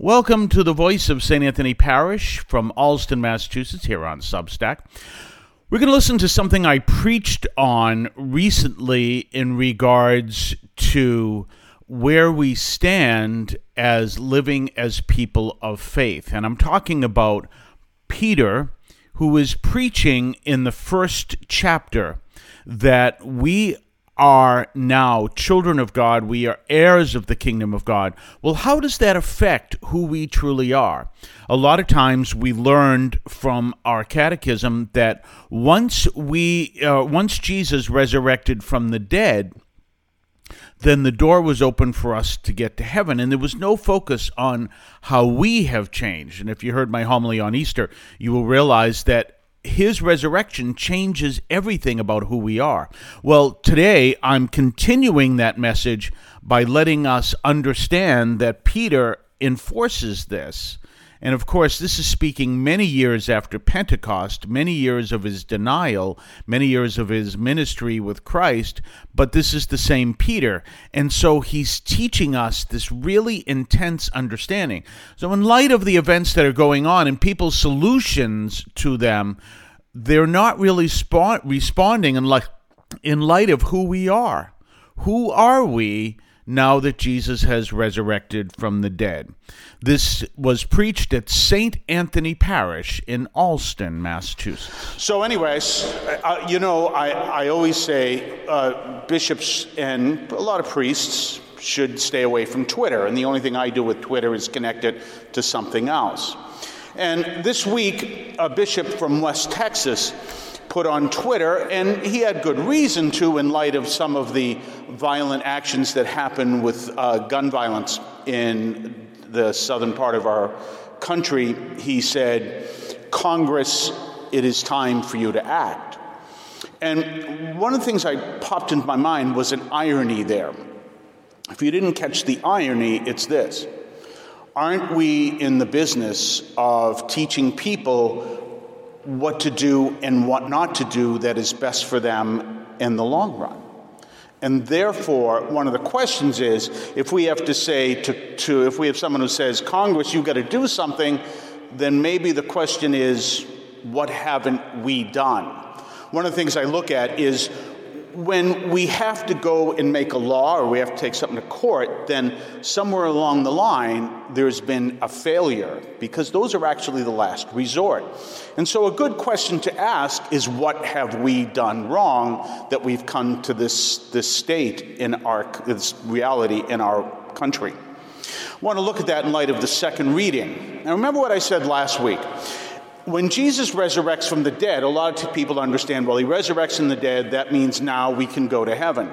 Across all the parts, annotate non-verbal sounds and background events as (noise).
Welcome to the voice of St. Anthony Parish from Allston, Massachusetts, here on Substack. We're going to listen to something I preached on recently in regards to where we stand as living as people of faith. And I'm talking about Peter, who is preaching in the first chapter that we are now children of God, we are heirs of the kingdom of God. Well, how does that affect who we truly are? A lot of times we learned from our catechism that once we uh, once Jesus resurrected from the dead, then the door was open for us to get to heaven. And there was no focus on how we have changed. And if you heard my homily on Easter, you will realize that his resurrection changes everything about who we are. Well, today I'm continuing that message by letting us understand that Peter enforces this and of course, this is speaking many years after Pentecost, many years of his denial, many years of his ministry with Christ, but this is the same Peter. And so he's teaching us this really intense understanding. So, in light of the events that are going on and people's solutions to them, they're not really responding in, like, in light of who we are. Who are we? Now that Jesus has resurrected from the dead. This was preached at St. Anthony Parish in Allston, Massachusetts. So, anyways, uh, you know, I, I always say uh, bishops and a lot of priests should stay away from Twitter, and the only thing I do with Twitter is connect it to something else. And this week, a bishop from West Texas put on Twitter, and he had good reason to in light of some of the violent actions that happen with uh, gun violence in the southern part of our country. He said, Congress, it is time for you to act. And one of the things I popped into my mind was an irony there. If you didn't catch the irony, it's this. Aren't we in the business of teaching people what to do and what not to do that is best for them in the long run. And therefore, one of the questions is if we have to say to, to if we have someone who says, Congress, you've got to do something, then maybe the question is, what haven't we done? One of the things I look at is when we have to go and make a law or we have to take something to court, then somewhere along the line there's been a failure because those are actually the last resort. And so, a good question to ask is what have we done wrong that we've come to this, this state in our this reality in our country? I want to look at that in light of the second reading. Now, remember what I said last week when Jesus resurrects from the dead, a lot of people understand, well, he resurrects from the dead, that means now we can go to heaven.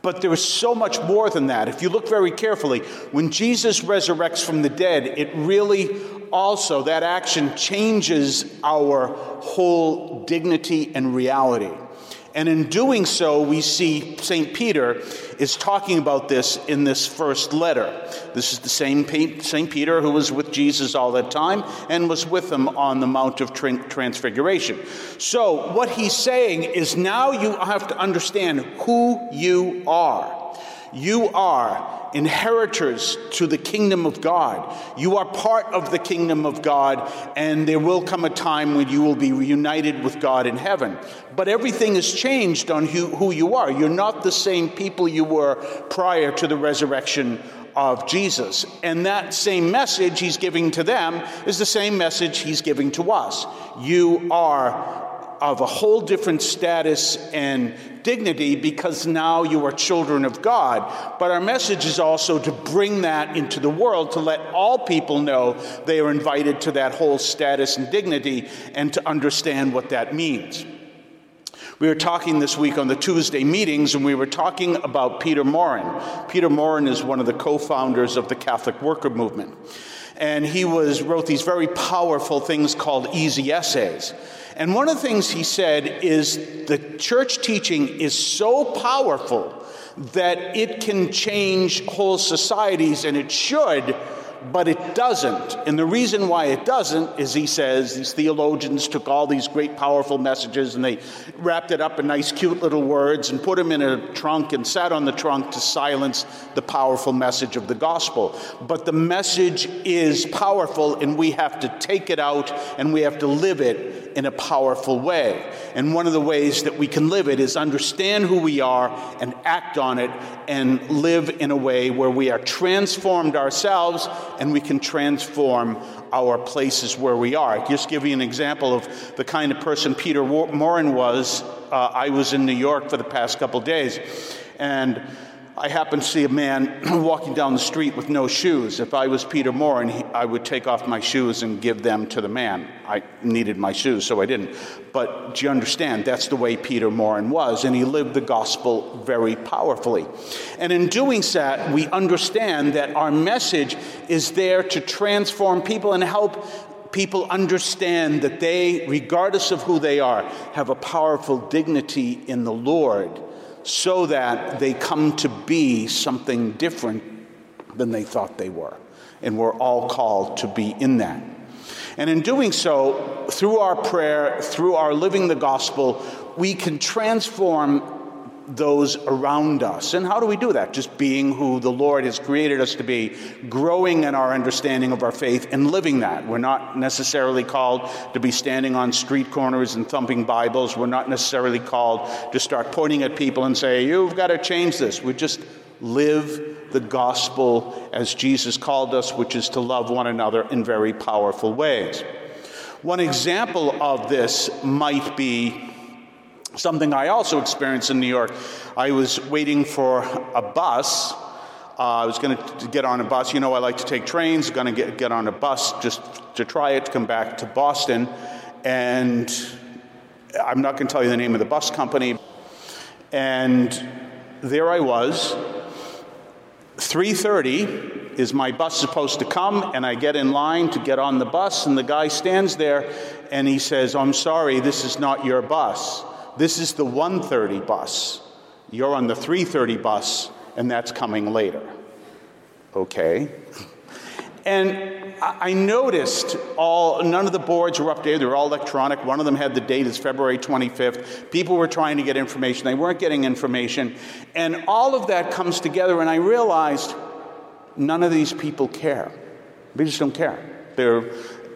But there is so much more than that. If you look very carefully, when Jesus resurrects from the dead, it really also, that action changes our whole dignity and reality. And in doing so, we see St. Peter is talking about this in this first letter. This is the same St. Peter who was with Jesus all that time and was with him on the Mount of Transfiguration. So, what he's saying is now you have to understand who you are. You are inheritors to the kingdom of God. You are part of the kingdom of God, and there will come a time when you will be reunited with God in heaven. But everything has changed on who, who you are. You're not the same people you were prior to the resurrection of Jesus. And that same message he's giving to them is the same message he's giving to us. You are of a whole different status and dignity because now you are children of God. But our message is also to bring that into the world, to let all people know they are invited to that whole status and dignity and to understand what that means. We were talking this week on the Tuesday meetings, and we were talking about Peter Maurin. Peter Maurin is one of the co founders of the Catholic Worker Movement. And he was, wrote these very powerful things called easy essays. And one of the things he said is the church teaching is so powerful that it can change whole societies, and it should But it doesn't. And the reason why it doesn't is he says these theologians took all these great, powerful messages and they wrapped it up in nice, cute little words and put them in a trunk and sat on the trunk to silence the powerful message of the gospel. But the message is powerful and we have to take it out and we have to live it in a powerful way. And one of the ways that we can live it is understand who we are and act on it and live in a way where we are transformed ourselves and we can transform our places where we are. Just give you an example of the kind of person Peter Maurin was. Uh, I was in New York for the past couple days, and I happened to see a man (clears throat) walking down the street with no shoes. If I was Peter Maurin, I would take off my shoes and give them to the man. I needed my shoes, so I didn't. But do you understand? That's the way Peter Maurin was, and he lived the gospel very powerfully. And in doing that, we understand that our message is there to transform people and help people understand that they, regardless of who they are, have a powerful dignity in the Lord so that they come to be something different than they thought they were. And we're all called to be in that. And in doing so, through our prayer, through our living the gospel, we can transform those around us. And how do we do that? Just being who the Lord has created us to be, growing in our understanding of our faith, and living that. We're not necessarily called to be standing on street corners and thumping Bibles. We're not necessarily called to start pointing at people and say, You've got to change this. We just live the gospel as Jesus called us, which is to love one another in very powerful ways. One example of this might be Something I also experienced in New York. I was waiting for a bus. Uh, I was going to get on a bus. You know, I like to take trains. Going to get get on a bus just to try it to come back to Boston, and I'm not going to tell you the name of the bus company. And there I was. 3:30 is my bus supposed to come, and I get in line to get on the bus, and the guy stands there, and he says, "I'm sorry, this is not your bus." This is the 130 bus. You're on the 330 bus, and that's coming later. Okay. And I noticed all, none of the boards were updated. They were all electronic. One of them had the date as February 25th. People were trying to get information. They weren't getting information. And all of that comes together, and I realized none of these people care. They just don't care. They're,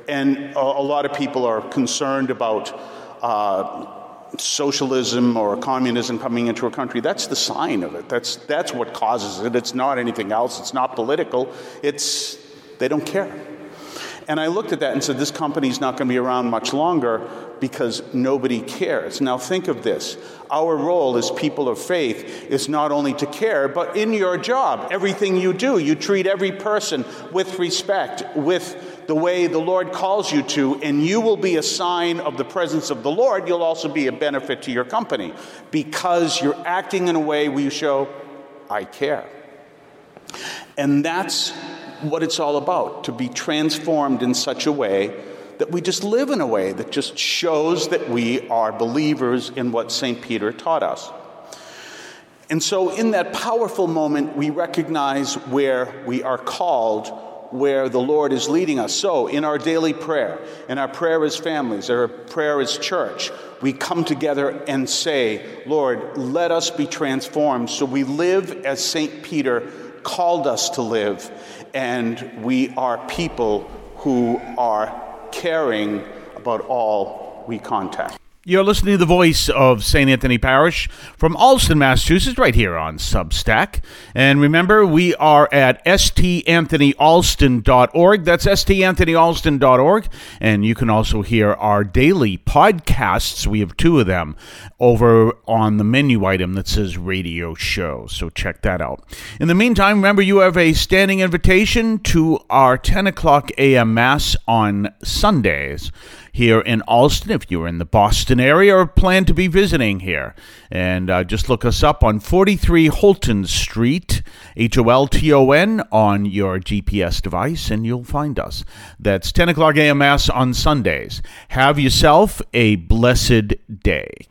and a, a lot of people are concerned about uh, socialism or communism coming into a country, that's the sign of it. That's, that's what causes it. It's not anything else. It's not political. It's, they don't care. And I looked at that and said, this company's not going to be around much longer because nobody cares. Now, think of this. Our role as people of faith is not only to care, but in your job, everything you do, you treat every person with respect, with the way the Lord calls you to, and you will be a sign of the presence of the Lord. You'll also be a benefit to your company because you're acting in a way where you show, I care. And that's what it's all about to be transformed in such a way that we just live in a way that just shows that we are believers in what St. Peter taught us. And so, in that powerful moment, we recognize where we are called where the Lord is leading us. So, in our daily prayer, in our prayer as families, our prayer as church, we come together and say, Lord, let us be transformed so we live as St. Peter called us to live, and we are people who are caring about all we contact. You're listening to the voice of St. Anthony Parish from Allston, Massachusetts, right here on Substack. And remember, we are at stanthonyalston.org. That's stanthonyalston.org. And you can also hear our daily podcasts. We have two of them over on the menu item that says radio show. So check that out. In the meantime, remember, you have a standing invitation to our 10 o'clock a.m. Mass on Sundays here in Allston if you're in the Boston area or plan to be visiting here. And uh, just look us up on 43 Holton Street, H O L T O N, on your GPS device, and you'll find us. That's 10 o'clock a.m. On Sundays. Have yourself a blessed day.